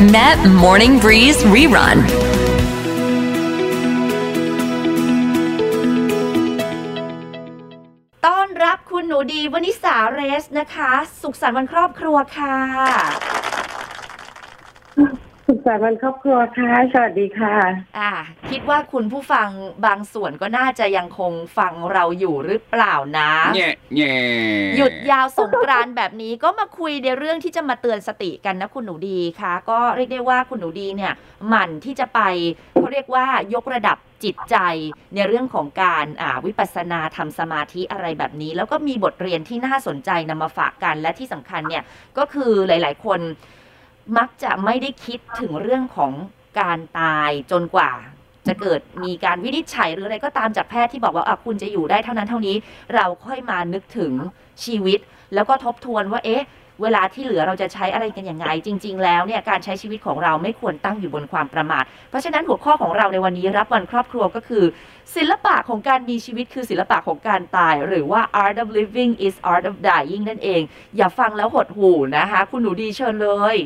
Met Morning Breeze Rerun. ต้อนรับคุณหนูดีวนิสาเรสนะคะ สุขสันต์วันครอบครัวค่ะ สุขสันต์วันครอบครัวค่ะ สวัสดีค่ะ อ่า คิดว่าคุณผู้ฟังบางส่วนก็น่าจะยังคงฟังเราอยู่หรือเปล่านะแง่แง่หยุดยาวสงกรานต์แบบนี้ก็มาคุยในเรื่องที่จะมาเตือนสติกันนะคุณหนูดีคะก็เรียกได้ว่าคุณหนูดีเนี่ยหมั่นที่จะไปเขาเรียกว่ายกระดับจิตใจในเรื่องของการอ่าวิปัสสนาทำสมาธิอะไรแบบนี้ แล้วก็มีบทเรียนที่น่าสนใจนำมาฝากกันและที่สำคัญเนี่ยก็คือหลาย ๆ คน มักจะไม่ได้คิดถึงเรื่องของการตายจนกว่า จะเกิดมีการวินิจฉัยหรืออะไรก็ตามจากแพทย์ที่บอกว่าอะคุณจะอยู่ได้เท่านั้นเท่านี้ เราค่อยมานึกถึงชีวิต แล้วก็ทบทวนว่า เอ๊ะ เวลาที่เหลือเราจะใช้อะไรกันยังไง จริง ๆ แล้วเนี่ยการใช้ชีวิตของเราไม่ควรตั้งอยู่บนความประมาท เพราะฉะนั้นหัวข้อของเราในวันนี้รับวันครอบครัวก็คือ ศิลปะของการมีชีวิตคือศิลปะของการตาย หรือว่า art of living is art of dying นั่นเอง อย่าฟังแล้วหดหูนะคะ คุณหนูดีเชิญเลย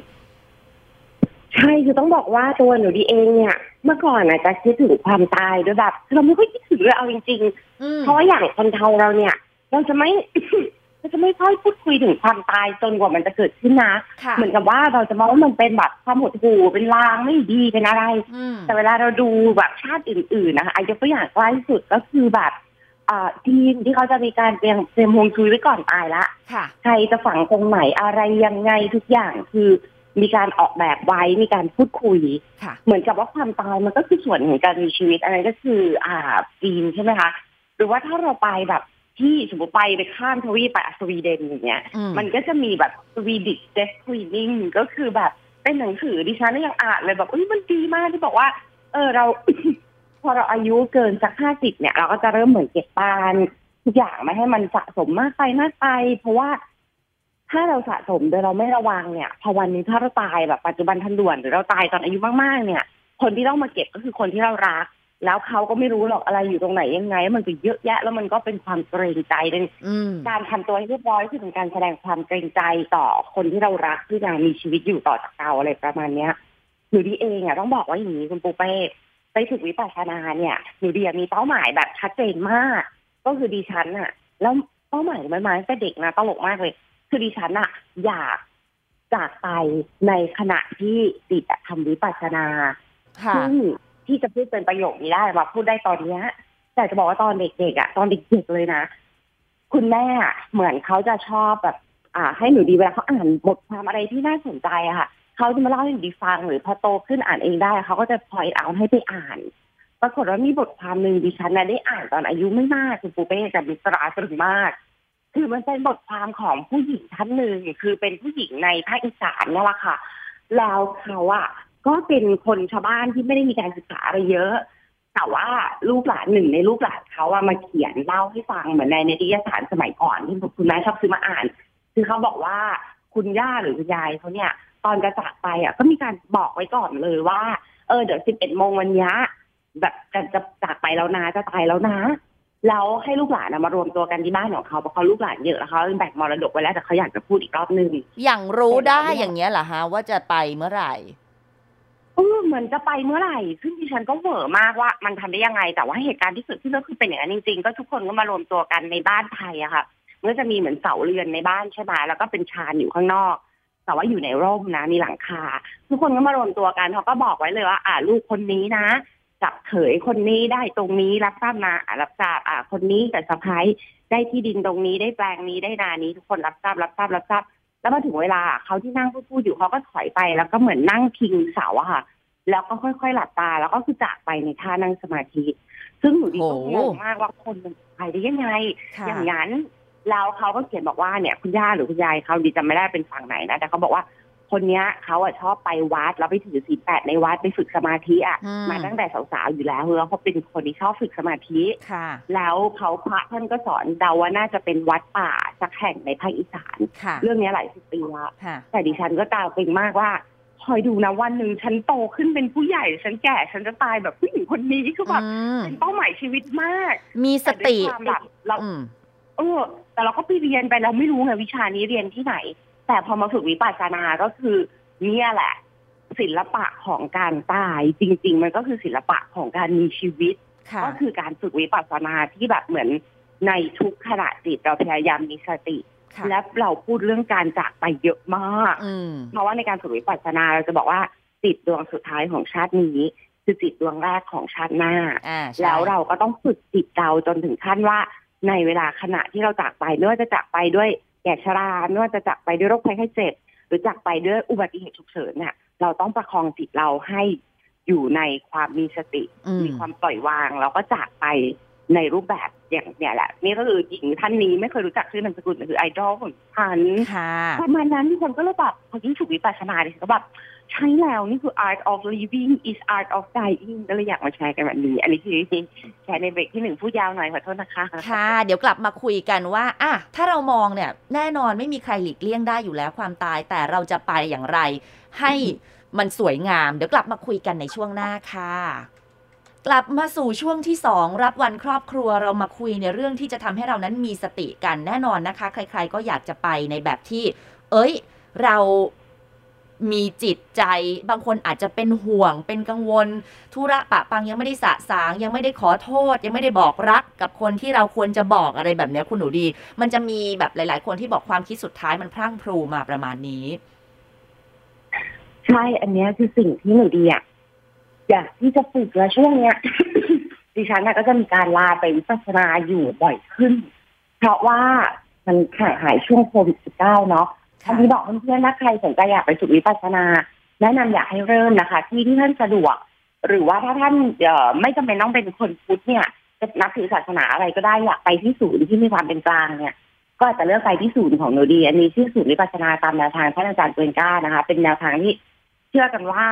ใช่คือต้องบอกว่าตัวหนูดีเองเนี่ย เมื่อก่อนอาจจะคิดถึงความตายด้วยแบบ เราไม่ค่อยคิดถึงเลยเอาจริงอืมๆเพราะว่าอย่างคนไทยเราเนี่ย เราจะไม่เราจะไม่ค่อยพูดคุยถึงความตายจนกว่ามันจะเกิดขึ้นนะค่ะเหมือนกับว่าเราจะมองว่ามันเป็นแบบความหดหู่เป็นลางไม่ดีเป็นอะไรอืมแต่เวลาเราดูแบบชาติอื่น ๆ นะคะอายกตัวอย่างใกล้สุดก็คือแบบอ่าทีมที่เขาจะมีการเตรียมเตรียมฮวงจุ้ยไว้ก่อนตายละค่ะใครจะฝังตรงไหนอะไรยังไงทุกอย่างคือ มีการออกแบบไว้มีการพูดคุยค่ะเหมือนกับว่าความตายมันก็คือส่วนหนึ่งของการมีชีวิตอะไรก็คือ อ่าจีนใช่ไหมคะ หรือว่าถ้าเราไปแบบที่สมมติไปไปข้ามทวีปไปอะสวีเดนอย่างเงี้ยอืมมันก็จะมีแบบสวีดิชเดสควีนิ่งก็คือแบบเป็นหนังสือดิฉันยังอ่านเลยแบบเอ้ยมันดีมากที่บอกว่า เออเรา พอเราอายุเกินสักห้าสิบเนี่ย เราก็จะเริ่มเหมือนเก็บปานทุกอย่างไม่ให้มันสะสมมากไปมากไป เพราะว่า ถ้าเราสะสมโดยเราไม่ระวังเนี่ย พอวันหนี้ถ้าเราตายแบบปัจจุบันทันด่วนหรือเราตายตอนอายุมากๆ เนี่ย คนที่ต้องมาเก็บก็คือคนที่เรารัก แล้วเขาก็ไม่รู้หรอกอะไรอยู่ตรงไหนยังไง มันก็เยอะแยะ แล้วมันก็เป็นความเกรงใจเป็นอืมการทำตัวให้เรียบร้อยคือเป็นการแสดงความเกรงใจต่อคนที่เรารักที่ยังมีชีวิตอยู่ต่อจากเราอะไรประมาณเนี้ยหนูดีเองอะต้องบอกว่าอย่างนี้คุณปูเป้ไปฝึกวิปัสสนาเนี่ยหนูดีอะมีเป้าหมายแบบชัดเจนมาก ก็คือดิฉันอะ แล้วเป้าหมายมันมาตั้งแต่เด็กนะตลกมากเลย คือดิฉันอะอยากจากไปในขณะที่ติดอะทำวิปัสสนาค่ะซึ่งที่จะพูดเป็นประโยคนี้ได้มาพูดได้ตอนเนี้ยแต่จะบอกว่าตอนเด็กๆอะตอนเด็กๆเลยนะ คุณแม่อะเหมือนเขาจะชอบแบบ อ่า ให้หนูดีเวลาเขาอ่านบทความอะไรที่น่าสนใจอะค่ะเขาจะมาเล่าให้หนูดีฟังหรือพอโตขึ้นอ่านเองได้เขาก็จะพอยเอาให้ไปอ่าน ปรากฏว่ามีบทความหนึ่งดิฉันนะได้อ่านตอนอายุไม่มากคุณปูเป้กับมิตราตรึงมาก คือมันเป็นบทความของผู้หญิงท่านหนึ่งคือเป็นผู้หญิงในภาคอีสานนี่แหละค่ะ แล้วเขาอะก็เป็นคนชาวบ้านที่ไม่ได้มีการศึกษาอะไรเยอะ แต่ว่าลูกหลานหนึ่งในลูกหลานเขาอะมาเขียนเล่าให้ฟังเหมือนในนิตยสารสมัยก่อนที่คุณแม่ชอบซื้อมาอ่าน คือเขาบอกว่าคุณย่าหรือคุณยายเขาเนี่ย ตอนจะจากไปอะก็มีการบอกไว้ก่อนเลยว่า เออเดี๋ยวสิบเอ็ดโมงวันนี้แบบจะจะจากไปแล้วนะจะตายแล้วนะ แล้วให้ลูกหลานอะมารวมตัวกันที่บ้านของเขาเพราะเขาลูกหลานเยอะแล้วเขาแบ่งมรดกไว้แล้วแต่เขาอยากจะพูดอีกรอบนึงอย่างรู้ได้อย่างเงี้ยเหรอฮะว่าจะไปเมื่อไหร่เออเหมือนจะไปเมื่อไหร่ ซึ่งดิฉันก็เหวอมากว่ามันทำได้ยังไง แต่ว่าเหตุการณ์ที่เกิดขึ้นก็คือเป็นอย่างนั้นจริงๆ ก็ทุกคนก็มารวมตัวกันในบ้านไทยอะค่ะมันก็จะมีเหมือนเสาเรือนในบ้านใช่ไหมแล้วก็เป็นชานอยู่ข้างนอก แต่ว่าอยู่ในร่มนะ มีหลังคา ทุกคนก็มารวมตัวกันเขาก็บอกไว้เลยว่า อ่าลูกคนนี้นะ กับเขยคนนี้ได้ตรงนี้รับทราบนะอ่ารับทราบอ่าคนนี้กับสะพ้ายได้ที่ดินตรงนี้ได้แปลงนี้ได้นานี้ ทุกคนรับทราบรับทราบรับทราบ แล้วมาถึงเวลาเขาที่นั่งพูดๆอยู่เขาก็ถอยไปแล้วก็เหมือนนั่งพิงเสาอะค่ะ แล้วก็ค่อยๆหลับตา แล้วก็คือจากไปในท่านั่งสมาธิ ซึ่งหนูดีก็โอ้งงมากว่าคนมันไปได้ยังไงค่ะอย่างนั้นแล้วเขาก็เขียนบอกว่าเนี่ยคุณย่าหรือคุณยายเขาดีจำไม่ได้เป็นฝั่งไหนนะแต่เขาบอกว่า คนเนี้ยเขาอะชอบไปวัดแล้วไปถือศีลแปดในวัดไปฝึกสมาธิอะอืมมาตั้งแต่สาวๆอยู่แล้วแล้วเขาเป็นคนที่ชอบฝึกสมาธิค่ะ แล้วเขาพระท่านก็สอนเดาว่าน่าจะเป็นวัดป่าสักแห่งในภาคอีสานค่ะเรื่องเนี้ยหลายสิบปีแล้วค่ะแต่ดิฉันก็ตาวเป็นมากว่าคอยดูนะวันหนึ่งฉันโตขึ้นเป็นผู้ใหญ่ ฉันแก่ฉันจะตายแบบผู้หญิงคนนี้คือแบบอืมเป็นเป้าหมายชีวิตมาก มีสติแด้วยความแบบเราอืมเออแต่เราก็ไปเรียนไปเราไม่รู้ไงวิชานี้เรียนที่ไหน แต่พอมาฝึกวิปัสสนาก็คือ เนี่ยแหละ ศิลปะของการตาย จริง ๆ มันก็คือศิลปะของการมีชีวิตค่ะก็คือการฝึกวิปัสสนาที่แบบเหมือนในทุกขณะจิตเราพยายามมีสติค่ะและเราพูดเรื่องการจากไปเยอะมากอืมเพราะว่าในการฝึกวิปัสสนาเราจะบอกว่าจิตดวงสุดท้ายของชาตินี้คือจิตดวงแรกของชาติหน้าอ่าใช่แล้วเราก็ต้องฝึกจิตเราจนถึงขั้นว่าในเวลาขณะที่เราจากไปไม่ว่าจะจากไปด้วย แก่ชราไม่ว่าจะจากไปด้วยโรคภัยไข้เจ็บ หรือจากไปด้วยอุบัติเหตุฉุกเฉินเนี่ยเราต้องประคองจิตเราให้อยู่ในความมีสติอืมมีความปล่อยวางแล้วก็จากไปในรูปแบบอย่างเนี่ยแหละ นี่ก็คือหญิงท่านนี้ไม่เคยรู้จักชื่อนามสกุลแต่คือไอดอลของฉันค่ะประมาณนั้นคนก็เลยแบบพอยิ่งถูกวิปัสสนาดิฉันก็แบบใช่แล้วนี่คือ art of living is art of dying ก็เลยอยากมาแชร์กันแบบนี้ อันนี้คือแชร์ในเบรกที่หนึ่งพูดยาวหน่อยขอโทษนะคะ ค่ะ เดี๋ยวกลับมาคุยกันว่าอะถ้าเรามองเนี่ย แน่นอนไม่มีใครหลีกเลี่ยงได้อยู่แล้วความตาย แต่เราจะไปอย่างไร ให้มันสวยงาม เดี๋ยวกลับมาคุยกันในช่วงหน้าค่ะกลับมาสู่ช่วงที่สองรับวันครอบครัวเรามาคุยในเรื่องที่จะทำให้เรานั้นมีสติกันแน่นอนนะคะ ใคร ๆ ก็อยากจะไปในแบบที่ เอ้ย เรา มีจิตใจ บางคนอาจจะเป็นห่วง เป็นกังวล ธุระปะปังยังไม่ได้สะสาง ยังไม่ได้ขอโทษ ยังไม่ได้บอกรักกับคนที่เราควรจะบอกอะไรแบบนี้คุณหนูดี มันจะมีแบบหลาย ๆ คนที่บอกความคิดสุดท้ายมันพรั่งพรูมาประมาณนี้ ใช่ อันนี้คือสิ่งที่หนูดีอะอยากที่จะฝึกแล้วช่วงเนี้ยดิฉันน่ะก็จะมีการลาไปวิปัสสนาอยู่บ่อยขึ้น เพราะว่ามันหางหายช่วงโควิด -19 เนาะค่ะ อันนี้บอกเพื่อนๆถ้าใครสนใจอยากไปฝึกวิปัสสนา แนะนำอยากให้เริ่มนะคะ ที่ที่ท่านสะดวก หรือว่าถ้าท่านเอ่อไม่จำเป็นต้องเป็นคนพุทธเนี่ยจะนับถือศาสนาอะไรก็ได้อยากไปที่ศูนย์ที่มีความเป็นกลางเนี่ย ก็อาจจะเลือกไปที่ศูนย์ของหนูดี อันนี้ชื่อศูนย์วิปัสสนาตามแนวทางท่านอาจารย์เกวนก้านะคะ เป็นแนวทางที่เชื่อกันว่า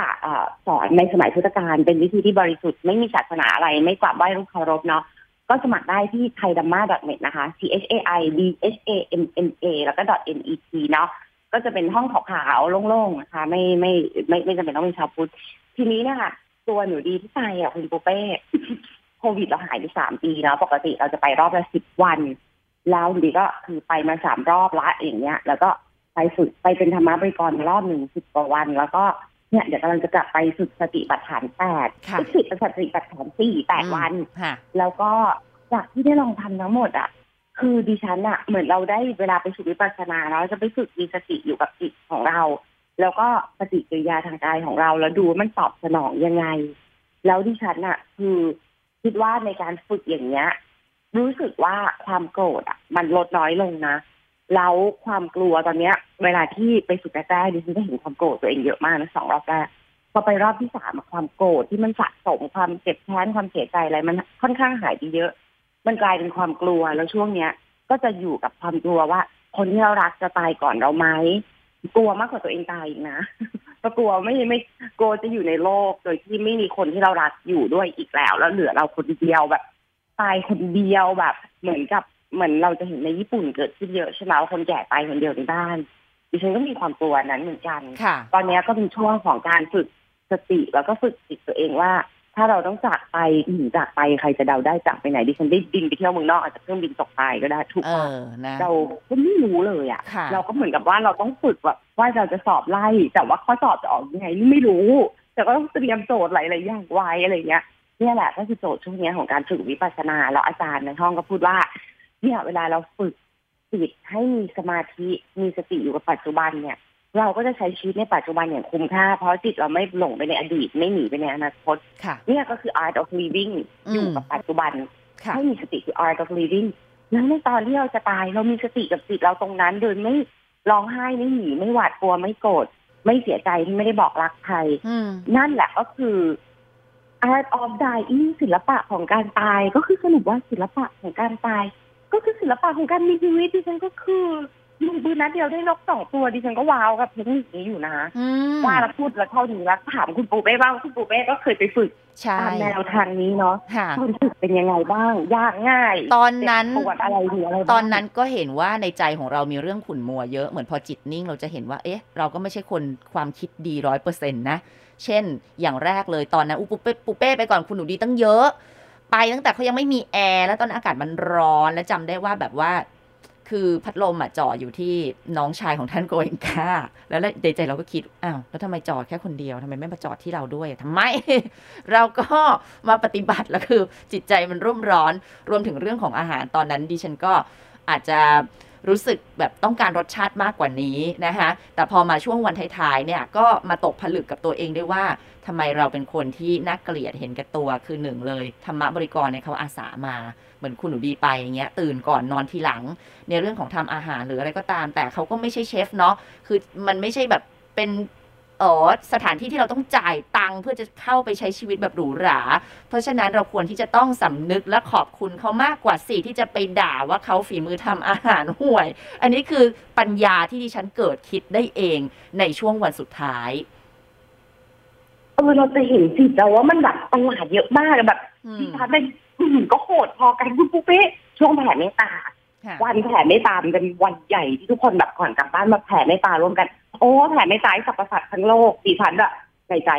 สอนในสมัยพุทธกาลเป็นวิธีที่บริสุทธิ์ไม่มีศาสนาอะไรไม่กราบไหว้รูปเคารพเนาะ ก็สมัครได้ที่ t h a i d a m m a n e t นะคะ t h a i d h a m m a แล้วก็ .net เนาะก็จะเป็นห้องขาวๆโล่งๆนะคะ ไม่ไม่ไม่ไม่จำเป็นต้องเป็นชาวพุทธทีนี้เนี่ยค่ะตัวหนูดีที่ไปอะคุณปูเป้โควิดเราหายไปสามปีแล้วปกติเราจะไปรอบละสิบวัน แล้วดีก็คือไปมาสามรอบละอย่างเงี้ย แล้วก็ไปฝึกไปเป็นธรรมะบริกรรอบหนึ่งสิบกว่าวัน แล้วก็ เนี่ยเดี๋ยวกำลังจะกลับไปฝึกสติปัฏฐานแปดค่ะฝึกสติปัฏฐานสี่แปดวันค่ะแล้วก็จากที่ได้ลองทำทั้งหมดอะ คือดิฉันอะ เหมือนเราได้เวลาไปฝึกวิปัสสนาแล้วจะไปฝึกมีสติอยู่กับจิตของเรา แล้วก็ปฏิกิริยาทางกายของเรา แล้วดูว่ามันตอบสนองยังไง แล้วดิฉันอะ คือคิดว่าในการฝึกอย่างเงี้ย รู้สึกว่าความโกรธอะ มันลดน้อยลงนะ แล้วความกลัวตอนเนี้ย เวลาที่ไปฝึกแรกๆดิฉันก็เห็นความโกรธตัวเองเยอะมากนะสองรอบแรกพอไปรอบที่สามความโกรธที่มันสะสมความเจ็บแค้นความเสียใจอะไรมันค่อนข้างหายไปเยอะ มันกลายเป็นความกลัวแล้วช่วงเนี้ย ก็จะอยู่กับความกลัวว่า คนที่เรารักจะตายก่อนเราไหมกลัวมากกว่าตัวเองตายอีกนะก็กลัวไม่ไม่กลัวจะอยู่ในโลก โดยที่ไม่มีคนที่เรารักอยู่ด้วยอีกแล้ว แล้วเหลือเราคนเดียวแบบ ตายคนเดียวแบบ เหมือนกับ เหมือนเราจะเห็นในญี่ปุ่นเกิดขึ้นเยอะใช่ไหมว่าคนแก่ตายคนเดียวในบ้านดิฉันก็มีความกลัวนั้นเหมือนกันค่ะตอนเนี้ยก็เป็นช่วงของการฝึกสติแล้วก็ฝึกจิตตัวเองว่า ถ้าเราต้องจากไปถึงจากไปใครจะเดาได้จากไปไหนดิฉันได้บินไปเที่ยวเมืองนอกอาจจะเครื่องบินตกตายก็ได้ถูกเอปะอนะเราก็ไม่รู้เลยอะค่ะ เราก็เหมือนกับว่าเราต้องฝึกแบบว่าเราจะสอบไล่ แต่ว่าข้อสอบจะออกยังไงนี่ไม่รู้ แต่ก็ต้องเตรียมโจทย์หลายๆอย่างไว้อะไรเงี้ยเนี่ยแหละก็คือโจทย์ช่วงเนี้ยของการฝึกวิปัสสนาแล้วอาจารย์ในห้องก็พูดว่า เนี่ยเวลาเราฝึกจิตให้มีสมาธิมีสติอยู่กับปัจจุบันเนี่ย เราก็จะใช้ชีวิตในปัจจุบันอย่างคุ้มค่า เพราะจิตเราไม่หลงไปในอดีตไม่หนีไปในอนาคตค่ะเนี่ยก็คือ art of living อืมอยู่กับปัจจุบันค่ะให้มีสติคือ art of living แล้วในตอนที่เราจะตายเรามีสติกับจิตเราตรงนั้นโดยไม่ร้องไห้ไม่หนีไม่หวาดกลัวไม่โกรธไม่เสียใจที่ไม่ได้บอกรักใครอืมนั่นแหละก็คือ art of dying ศิลปะของการตายก็คือสรุปว่าศิลปะของการตาย ก็คือศิลปะของการมีชีวิตดิฉันก็คือยิงปืนนัดเดียวได้นกสองตัวดิฉันก็ว้าวกับเทคนิคนี้อยู่นะอืมว่าแล้วพูดแล้วเท่านี้แล้วถามคุณปูเป้บ้างคุณปูเป้ก็เคยไปฝึกใช่ตามแนวทางนี้เนาะค่ะคุณฝึกเป็นยังไงบ้าง ยากง่าย ตอนนั้นเจ็บปวดอะไรหรืออะไรบ้างตอนนั้นก็เห็นว่าในใจของเรามีเรื่องขุ่นมัวเยอะเหมือนพอจิตนิ่งเราจะเห็นว่าเอ๊ะ เราก็ไม่ใช่คนความคิดดีร้อยเปอร์เซ็นต์นะ เช่น อย่างแรกเลยตอนนั้นอุยปุเป้ปุเป้ไปก่อนคุณหนูดีตั้งเยอะ ไปตั้งแต่เขายังไม่มีแอร์แล้วตอนนั้นอากาศมันร้อนแล้วจำได้ว่าแบบว่า คือพัดลมอะจ่ออยู่ที่น้องชายของท่านโกเอนกาแล้วในใจเราก็คิดอ้าวแล้วทำไมจอดแค่คนเดียวทำไมไม่มาจอดที่เราด้วยทำไม เราก็มาปฏิบัติแล้วคือจิตใจมันรุ่มร้อนรวมถึงเรื่องของอาหารตอนนั้นดิฉันก็อาจจะ รู้สึกแบบต้องการรสชาติมากกว่านี้นะคะ แต่พอมาช่วงวันท้ายๆเนี่ยก็มาตกผลึกกับตัวเองได้ว่าทำไมเราเป็นคนที่น่าเกลียดเห็นแก่ตัวคือหนึ่งเลยธรรมะบริกรเนี่ยเขาอาสามาเหมือนคุณหนูดีไปอย่างเงี้ยตื่นก่อนนอนทีหลัง ในเรื่องของทำอาหารหรืออะไรก็ตาม แต่เขาก็ไม่ใช่เชฟเนาะคือมันไม่ใช่แบบเป็น เออสถานที่ที่เราต้องจ่ายตังค์เพื่อจะเข้าไปใช้ชีวิตแบบหรูหรา เพราะฉะนั้นเราควรที่จะต้องสำนึกและขอบคุณเขามากกว่าสิที่จะไปด่าว่าเขาฝีมือทำอาหารห่วย อันนี้คือปัญญาที่ดิฉันเกิดคิดได้เองในช่วงวันสุดท้ายเออเราจะเห็นสิแต่ว่ามันแบบตลาดเยอะมากแบบอืมดิฉันเป็นอื้อหือก็โหดพอกันคุณปุ๊กเป้ช่วงแผ่เมตตาค่ะวันแผ่เมตตามันเป็นวันใหญ่ที่ทุกคนแบบก่อนกลับบ้านมาแผ่เมตตาร่วมกัน โอ้แผ่เมตตาให้สรรพสัตว์ทั้งโลกดิฉันอะในใจ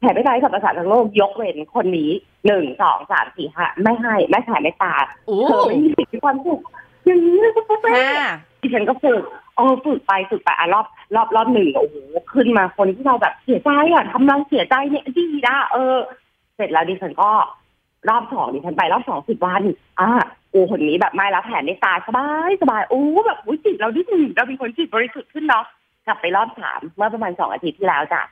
แผ่เมตตาให้สรรพสัตว์ทั้งโลกยกเว้นคนนี้หนึ่งสองสามสี่ห้าไม่ให้ไม่แผ่เมตตาโอ้เธอไม่มีสิทธิ์มีความสุขอย่างนี้เลยคุณปุ๊กเป้ค่ะดิฉันก็ฝึกเออฝึกไปฝึกไปอะรอบ รอบรอบหนึ่งโอ้โหขึ้นมาคนที่เราแบบเสียใจอะทำเราเสียใจเนี่ยดีนะเออ เสร็จแล้วดิฉันก็รอบสองดิฉันไปรอบสองสิบวันอะโอ้คนนี้แบบไม่แล้วแผนในตาสบายสบายโอ้แบบอุ้ยจิตเราดิหนึ่งเราเป็นคนจิตบริสุทธิ์ขึ้นเนาะ กลับไปรอบสามเมื่อประมาณสองอาทิตย์ที่แล้วจ้ะ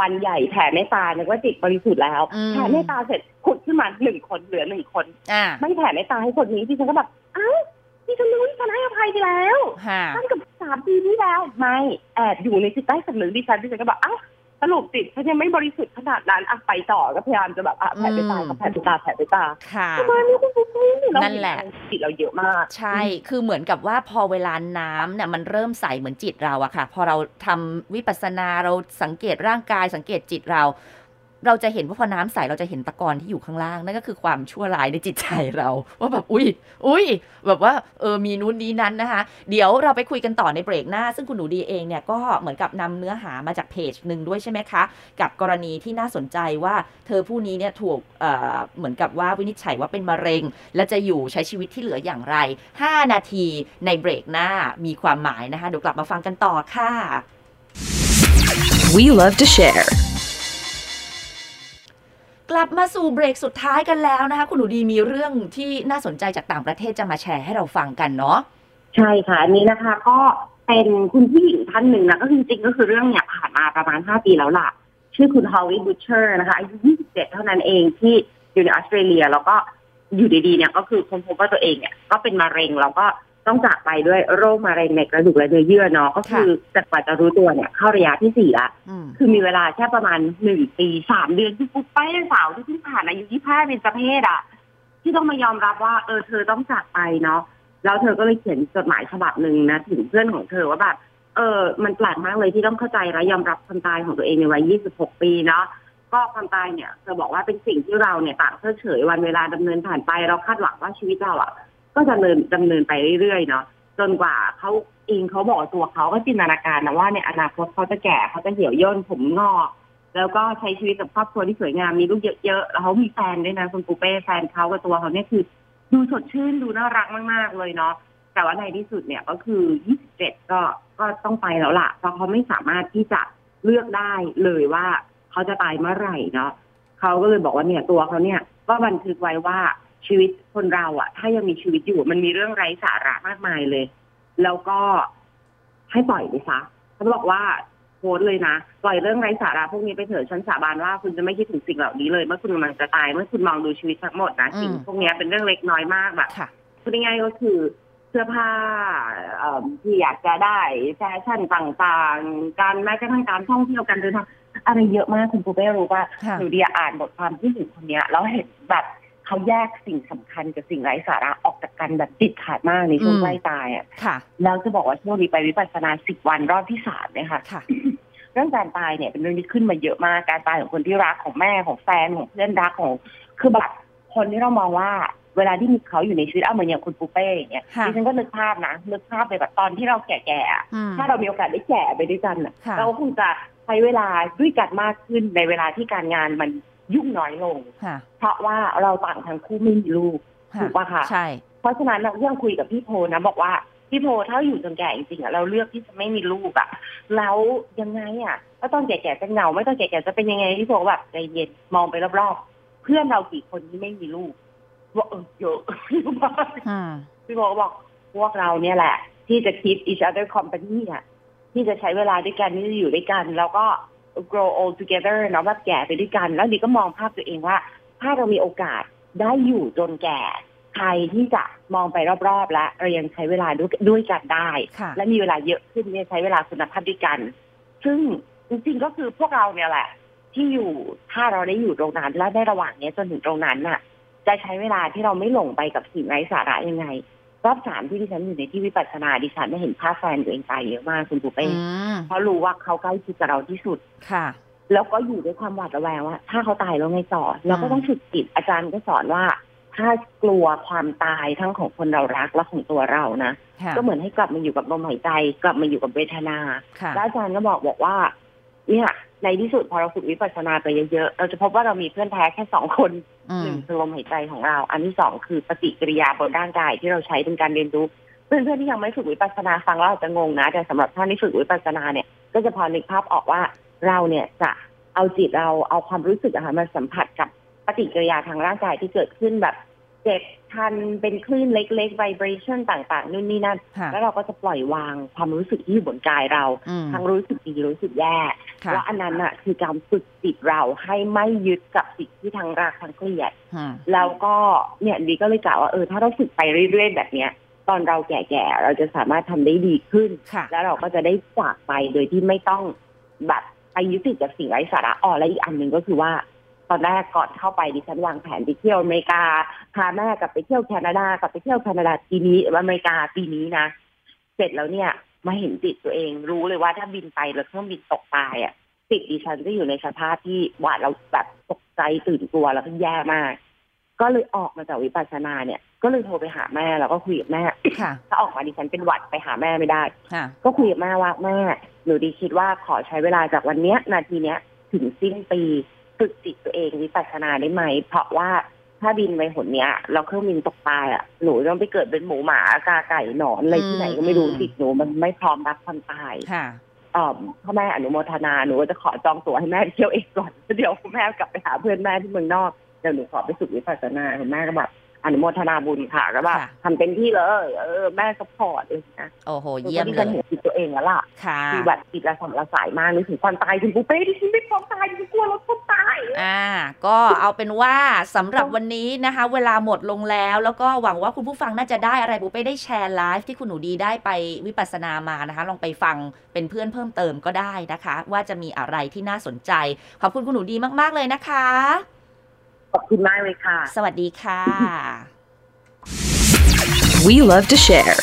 วันใหญ่แผ่เมตตานึกว่าจิตบริสุทธิ์แล้วอืมแผ่เมตตาเสร็จขุดขึ้นมาหนึ่งคนเหลือหนึ่งคนอ่าไม่แผ่เมตตาให้คนนี้ดิฉันก็แบบอ้าวดิฉันรู้ดิฉันให้อภัยไปแล้วค่ะตั้งกับสามปีที่แล้วไม่แอบอยู่ในจิตใต้สำนึกดิฉันดิฉันก็แบบอ้าว สรุปจิตฉันยังไม่บริสุทธิ์ขนาดนั้นอะไปต่อก็พยายามจะแบบอะแผ่ไปตาก็แผ่ไปตาแผ่ไปตาค่ะทำไมนี่คุณปุ๊กปุ๊กเรานั่นแหละจิตเราเยอะมาก ใช่ คือเหมือนกับว่าพอเวลาน้ำเนี่ยมันเริ่มใสเหมือนจิตเราอะค่ะ พอเราทำวิปัสสนาเราสังเกตร่างกายสังเกตจิตเรา เราจะเห็นว่าพอน้ำใสเราจะเห็นตะกอนที่อยู่ข้างล่างนั่นก็คือความชั่วร้ายในจิตใจเรา ว่าแบบอุ้ยอุ้ยแบบว่าเออมีนู้นนี้นั้นนะคะ เดี๋ยวเราไปคุยกันต่อในเบรกหน้า ซึ่งคุณหนูดีเองเนี่ยก็เหมือนกับนำเนื้อหามาจากเพจหนึ่งด้วยใช่ไหมคะ กับกรณีที่น่าสนใจว่าเธอผู้นี้เนี่ยถูกเอ่อเหมือนกับว่าวินิจฉัยว่าเป็นมะเร็ง และจะอยู่ใช้ชีวิตที่เหลืออย่างไร 5 นาทีในเบรกหน้ามีความหมายนะคะเดี๋ยวกลับมาฟังกันต่อค่ะ We love to share. กลับมาสู่เบรกสุดท้ายกันแล้วนะคะ คุณหนูดีมีเรื่องที่น่าสนใจจากต่างประเทศจะมาแชร์ให้เราฟังกันเนาะใช่ค่ะอันนี้นะคะ ก็เป็นคุณผู้หญิงท่านหนึ่งนะก็คือจริงๆก็คือเรื่องเนี่ยผ่านมาประมาณ 5 ปีแล้วล่ะ ชื่อคุณฮอลลีบูเชอร์นะคะอายุ 27 เท่านั้นเองที่อยู่ในออสเตรเลียแล้วก็อยู่ดีๆเนี่ยก็คือค้นพบว่าตัวเองเนี่ยก็เป็นมะเร็งแล้วก็ ต้องจากไปด้วยโรคมะเร็งในกระดูกและเนื้อเยื่อเนาะก็คือแต่กว่าจะรู้ตัวเนี่ยเข้าระยะที่สี่ละอืมคือมีเวลาแค่ประมาณหนึ่งปีสามเดือนที่ปุ๊บไปสาวที่เพิ่งผ่านอายุยี่ห้าเป็นประเภทอะ ที่ต้องมายอมรับว่าเออเธอต้องจากไปเนาะแล้วเธอก็เลยเขียนจดหมายฉบับหนึ่งนะถึงเพื่อนของเธอว่าแบบเออ มันแปลกมากเลยที่ต้องเข้าใจและยอมรับความตายของตัวเองในวัย 26 ปีเนาะ ก็ความตายเนี่ย เธอบอกว่าเป็นสิ่งที่เราเนี่ยต่างเพิกเฉยวันเวลาดำเนินผ่านไปเราคาดหวังว่าชีวิตเราอะ ก็จะดำเนินดำเนินไปเรื่อยๆเนาะจนกว่าเขาเองเขาบอกตัวเขาก็จินตนาการนะว่าในอนาคตเขาจะแก่เขาจะเหี่ยวย่นผมงอก แล้วก็ใช้ชีวิตกับครอบครัวที่สวยงามมีลูกเยอะๆแล้วเขามีแฟนด้วยนะคุณปูเป้แฟนเขากับตัวเขาเนี่ยคือ ดูสดชื่นดูน่ารักมากๆเลยเนาะแต่ว่าในที่สุดเนี่ยก็คือ 27 ก็ก็ต้องไปแล้วล่ะ เพราะเขาไม่สามารถที่จะเลือกได้เลยว่าเขาจะตายเมื่อไหร่เนาะเขาก็เลยบอกว่าเนี่ยตัวเขาเนี่ย ก็บันทึกไว้ว่า ชีวิตคนเราอะถ้ายังมีชีวิตอยู่มันมีเรื่องไร้สาระมากมายเลย แล้วก็ให้ปล่อยไปซะเขาบอกว่าโพสต์เลยนะปล่อยเรื่องไร้สาระพวกนี้ไปเถอะฉันสาบานว่าคุณจะไม่คิดถึงสิ่งเหล่านี้เลย เมื่อคุณกำลังจะตายเมื่อคุณมองดูชีวิตทั้งหมดนะอืมสิ่งพวกนี้เป็นเรื่องเล็กน้อยมากแบบค่ะพูดง่ายๆก็คือเสื้อผ้าเอิ่มที่อยากจะได้แฟชั่นต่างๆ การแม้กระทั่งการท่องเที่ยวการเดินทางอะไรเยอะมากคุณปูเป้รู้ว่าค่ะหนูเดียอ่านบทความที่หญิงคนเนี้ยแล้วเห็นแบบ เขาแยกสิ่งสำคัญกับสิ่งไร้สาระออกจากกันแบบติดขาดมากในช่วงอืมใกล้ตายอะค่ะแล้วจะบอกว่าช่วงนี้ไปวิปัสสนาสิบวันรอบที่สามเนี่ยค่ะค่ะ เรื่องการตายเนี่ยเป็นเรื่องที่ขึ้นมาเยอะมากการตายของคนที่รักของแม่ของแฟนของเพื่อนรักของคือแบบคนที่เรามองว่าเวลาที่มีเขาอยู่ในชีวิตเอาเหมือนอย่างคุณปูเป้อย่างเงี้ยค่ะดิฉันก็นึกภาพนะนึกภาพไปแบบตอนที่เราแก่ๆอะอืมถ้าเรามีโอกาสได้แก่ไปด้วยกันน่ะค่ะเราก็คงจะใช้เวลาด้วยกันมากขึ้นในเวลาที่การงานมัน ยุ่งน้อยลง ค่ะ เพราะว่าเราต่างทั้งคู่ไม่มีลูกถูกปะคะใช่ เพราะฉะนั้นเราเรื่องคุยกับพี่โทนะบอกว่าจพี่โพถ้าอยู่จนแก่จริงๆอะเราเลือกที่จะไม่มีลูกอะแล้วยังไงอะก็ตอนแก่ๆจะเหงาไม่ตอนแก่ๆจะเป็นยังไงพี่โพก็แบบใจเย็นมองไปรอบๆเพื่อนเรากี่คนที่ไม่มีลูกว่าเออเยอะพี่โพบอกอืมพี่โพก็บอกพวกเราเนี่ยแหละ ที่จะ keep each other company อะที่จะใช้เวลาด้วยกันที่จะอยู่ด้วยกัน แล้วก็ grow old together เนาะแบบแก่ไปด้วยกัน แล้วดีก็มองภาพตัวเองว่า ถ้าเรามีโอกาสได้อยู่จนแก่ ใครที่จะมองไปรอบๆ แล้วเรายังใช้เวลาด้วยด้วยกันได้ค่ะและมีเวลาเยอะขึ้นเนี่ยใช้เวลาคุณภาพด้วยกัน ซึ่งจริงๆก็คือพวกเราเนี่ยแหละ ที่อยู่ถ้าเราได้อยู่ตรงนั้นและได้ระหว่างเนี้ยจนถึงตรงนั้นน่ะ จะใช้เวลาที่เราไม่หลงไปกับสิ่งไร้สาระยังไง รอบสามที่ดิฉันอยู่ในที่วิปัสสนาดิฉันได้เห็นภาพแฟนตัวเองตายเยอะมากคุณปูเป้อืมเพราะรู้ว่าเขาใกล้ชิดกับเราที่สุดค่ะ แล้วก็อยู่ด้วยความหวาดระแวงว่า ถ้าเขาตายแล้วไงต่อเราก็ต้องฝึกจิตอาจารย์ก็สอนว่า ถ้ากลัวความตายทั้งของคนเรารักและของตัวเรานะค่ะก็เหมือนให้กลับมาอยู่กับลมหายใจ กลับมาอยู่กับเวทนาค่ะแล้วอาจารย์ก็บอกบอกว่าเนี่ยในที่สุดพอเราฝึกวิปัสสนาไปเยอะๆ เราจะพบว่าเรามีเพื่อนแท้แค่สองคนอื หนึ่งคือลมหายใจของเรา อันที่สองคือปฏิกิริยาบนร่างกายที่เราใช้เป็นการเรียนรู้เพื่อนๆที่ยังไม่ฝึกวิปัสสนาฟังแล้วอาจจะงงนะ แต่สำหรับท่านที่ฝึกวิปัสสนาเนี่ย ก็จะพอนึกภาพออกว่าเราเนี่ยจะเอาจิตเราเอาความรู้สึกอะค่ะมาสัมผัสกับปฏิกิริยาทางร่างกายที่เกิดขึ้นแบบ เจ็บคันเป็นคลื่นเล็กๆ vibration ต่างๆนู่นนี่นั่นค่ะแล้วเราก็จะปล่อยวางความรู้สึกที่อยู่บนกายเราอืมทั้งรู้สึกดีรู้สึกแย่ค่ะแล้วอันนั้นน่ะคือการฝึกจิตเราให้ไม่ยึดกับสิ่งที่ทั้งรักทั้งเกลียดอืมแล้วก็เนี่ยดีก็เลยกล่าวว่าเออถ้าเราฝึกไปเรื่อยๆ แบบเนี้ยตอนเราแก่ๆ เราจะสามารถทำได้ดีขึ้นค่ะแล้วเราก็จะได้จากไปโดยที่ไม่ต้องแบบไปยึดติดกับสิ่งไร้สาระอ๋อและอีกอันหนึ่งก็คือว่าต อนแรกก่อนเข้าไปดิฉันวางแผนไปเที่ยวอเมริกาพาแม่กลับไปเที่ยวแคนาดากลับไปเที่ยวแคนาดาปีนี้อเมริกาปีนี้นะเสร็จแล้วเนี่ยมาเห็นจิตตัวเองรู้เลยว่าถ้าบินไปแล้วเครื่องบินตกตายอะจิตดิฉันจะอยู่ในสภาพที่หวาดเราแบบตกใจตื่นกลัวแล้วก็แย่มาก ก็เลยออกมาจากวิปัสสนาเนี่ย ก็เลยโทรไปหาแม่แล้วก็คุยกับแม่ค่ะถ้าออกมาดิฉันเป็นหวัดไปหาแม่ไม่ได้ค่ะก็คุยกับแม่ว่าแม่หนูดีคิดว่าขอใช้เวลาจากวันเนี้ยนาทีเนี้ยถึงสิ้นปี ฝึกจิตตัวเองวิปัสสนาได้ไหม เพราะว่าถ้าบินไปหนเนี้ยเราเครื่องบินตกตายอะหนูต้องไปเกิดเป็นหมูหมากาไก่หนอนอะไรที่ไหนก็ไม่รู้อืมจิตหนูมันไม่พร้อมรับความตายค่ะเอ่อพ่อแม่อนุโมทนาหนูก็จะขอจองตั๋วให้แม่ไปเที่ยวเองก่อนแล้วเดี๋ยวแม่กลับไปหาเพื่อนแม่ที่เมืองนอกเดี๋ยวหนูขอไปฝึกวิปัสสนาคุณแม่ก็แบบ อนุโมทนาบุญค่ะก็แบบค่ะทำเต็มที่เลย เออ แม่สปอร์ตเลยนะโอ้โหหนูเยี่ยก็มที่เลฉันยเห็นจิตตัวเองแล้วล่ะค่ะคือแบบจิตระสำระสายมากนึกถึงความตายถึงปูเป้ที่ฉันไม่พร้อมตายฉันกลัวรถชนตาย อ่า ก็เอาเป็นว่าสำหรับวันนี้นะคะ เวลาหมดลงแล้ว แล้วก็หวังว่าคุณผู้ฟังน่าจะได้อะไรบุเป้ได้แชร์ไลฟ์ที่คุณหนูดีได้ไปวิปัสสนามานะคะ ลองไปฟังเป็นเพื่อนเพิ่มเติมก็ได้นะคะ ว่าจะมีอะไรที่น่าสนใจ ขอบคุณคุณหนูดีมาก ๆ เลยนะคะ ขอบคุณมากเลยค่ะ สวัสดีค่ะ We love to share.